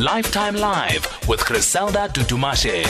Lifetime Live with Griselda Tutumashe.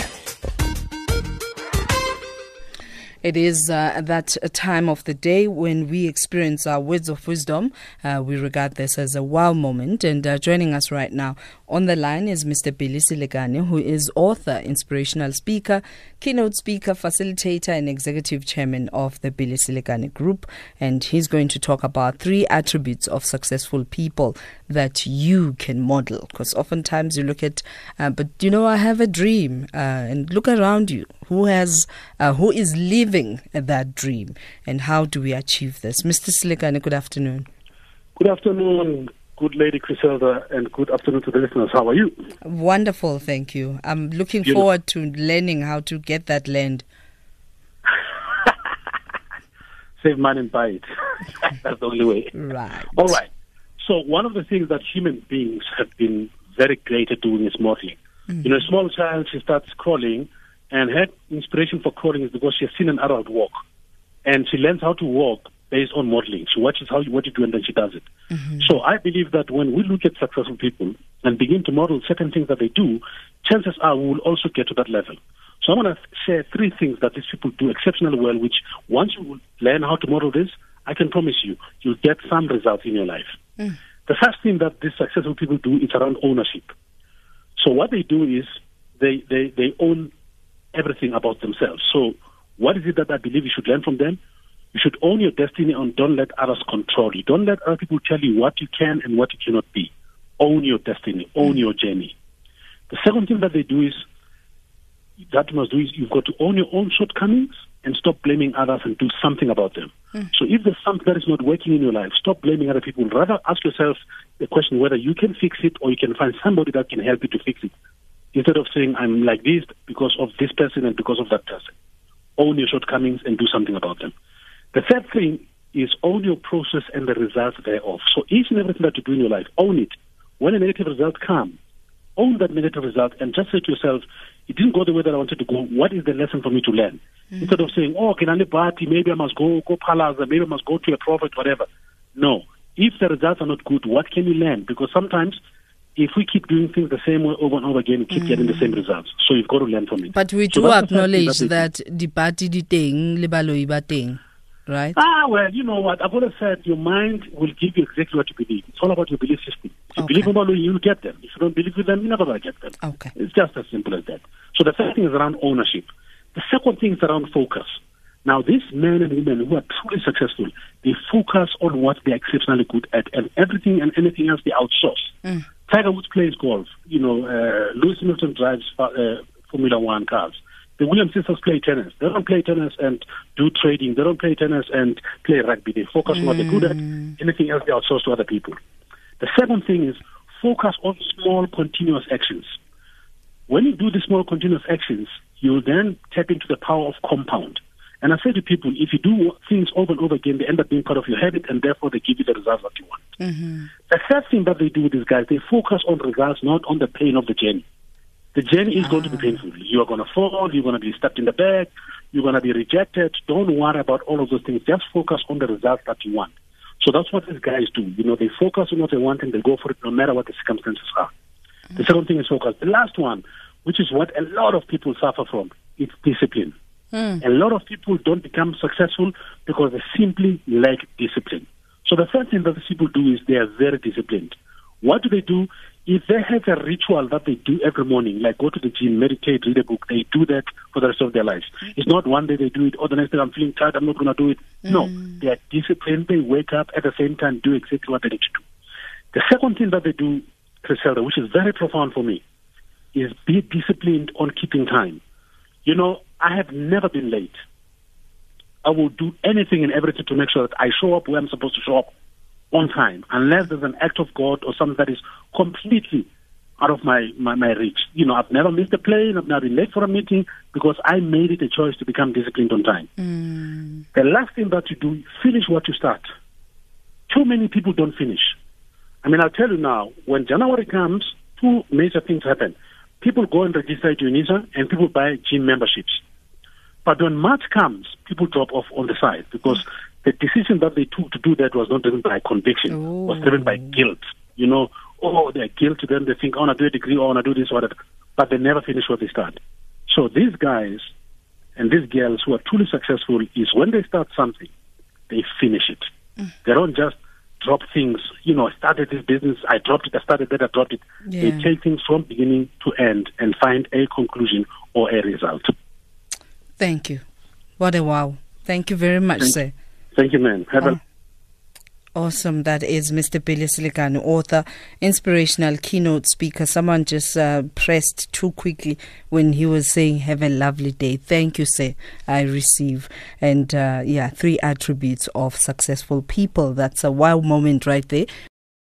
It is uh, that time of the day when we experience our words of wisdom. Uh, we regard this as a wow moment. And uh, joining us right now on the line is Mr. Billy Selekane, who is author, inspirational speaker, keynote speaker, facilitator, and executive chairman of the Billy Selekane Group. And he's going to talk about three attributes of successful people that you can model. Because oftentimes you look at, uh, but you know, I have a dream, uh, and look around you. Who has, uh, who is living that dream, and how do we achieve this? Mr. Selekane, good afternoon. Good afternoon, good lady Griselda, and good afternoon to the listeners. How are you? Wonderful, thank you. I'm looking You know- forward to learning how to get that land. Save money and buy it. That's the only way. Right. All right. So one of the things that human beings have been very great at doing is modeling. Mm. You know, a small child, she starts crawling, and her inspiration for crawling is because she has seen an adult walk. And she learns how to walk based on modeling. She watches how you, what you do and then she does it. Mm-hmm. So I believe that when we look at successful people and begin to model certain things that they do, chances are we will also get to that level. So I'm going to share three things that these people do exceptionally well, which once you learn how to model this, I can promise you, you'll get some results in your life. The first thing that these successful people do is around ownership. So what they do is they, they, they own everything about themselves. So what is it that I believe you should learn from them? You should own your destiny and don't let others control you. Don't let other people tell you what you can and what you cannot be. Own your destiny, own your journey. The second thing that they do is that you must do is you've got to own your own shortcomings and stop blaming others and do something about them. Hmm. So if there's something that is not working in your life, stop blaming other people. Rather ask yourself the question whether you can fix it or you can find somebody that can help you to fix it. Instead of saying I'm like this because of this person and because of that person. Own your shortcomings and do something about them. The third thing is own your process and the results thereof. So each and everything that you do in your life, own it. When a negative result comes, own that negative result and just say to yourself, it didn't go the way that I wanted to go. What is the lesson for me to learn? Mm-hmm. Instead of saying, oh, can I party? Maybe I must go, go palaza. Maybe I must go to a prophet, whatever. No. If the results are not good, what can you learn? Because sometimes if we keep doing things the same way over and over again, we keep getting the mm. same results. So you've got to learn from it. But we So do that's the first thing acknowledge that the party di teng le baloi ba teng, right? Ah, well, you know what? I've always said your mind will give you exactly what you believe. It's all about your belief system. If you Okay. believe in Balu, you'll get them. If you don't believe in them, you're never going to get them. Okay. It's just as simple as that. So the first thing is around ownership. The second thing is around focus. Now, these men and women who are truly successful, they focus on what they're exceptionally good at, and everything and anything else they outsource. Tiger Woods plays golf. You know, uh, Lewis Hamilton drives uh, Formula One cars. The Williams sisters play tennis. They don't play tennis and do trading. They don't play tennis and play rugby. They focus on what they're good at. Mm. Anything else they outsource to other people. The second thing is focus on small, continuous actions. When you do the small, continuous actions, you'll then tap into the power of compound. And I say to people, if you do things over and over again, they end up being part of your habit, and therefore they give you the results that you want. Mm-hmm. The third thing that they do with these guys, they focus on results, not on the pain of the journey. The journey is going to be ah. painful. You are going to fall. You're going to be stabbed in the back. You're going to be rejected. Don't worry about all of those things. Just focus on the results that you want. So that's what these guys do. You know, they focus on what they want and they go for it no matter what the circumstances are. The second thing is focus. The last one, which is what a lot of people suffer from, it's discipline. Hmm. A lot of people don't become successful because they simply lack discipline. So the first thing that these people do is they are very disciplined. What do they do? If they have a ritual that they do every morning, like go to the gym, meditate, read a book, they do that for the rest of their lives. Mm. It's not one day they do it, or the next day I'm feeling tired, I'm not going to do it. No, mm. they are disciplined. They wake up at the same time, do exactly what they need to do. The second thing that they do, Griselda, which is very profound for me, is be disciplined on keeping time. You know, I have never been late. I will do anything and everything to make sure that I show up where I'm supposed to show up on time, unless there's an act of God or something that is completely out of my, my, my reach. You know, I've never missed a plane, I've never been late for a meeting because I made it a choice to become disciplined on time. Mm. The last thing that you do, finish what you start. Too many people don't finish. I mean, I'll tell you now, when January comes, two major things happen. People go and register at UNISA and people buy gym memberships. But when March comes, people drop off on the side because the decision that they took to do that was not driven by conviction, was driven by guilt. You know, oh, they're guilt, then they think, I want to do a degree, I want to do this, or whatever. But they never finish what they start. So these guys and these girls who are truly successful is when they start something, they finish it. Mm. They don't just drop things. You know, I started this business, I dropped it, I started that, I dropped it. Yeah. They take things from beginning to end and find a conclusion or a result. Thank you. What a wow. Thank you very much, thank, sir. Thank you, man. Have oh. a Awesome. That is Mr. Billy Selekane, author, inspirational keynote speaker. Someone just uh, pressed too quickly when he was saying, Have a lovely day. Thank you, sir. I receive. And uh, yeah, three attributes of successful people. That's a wow moment right there.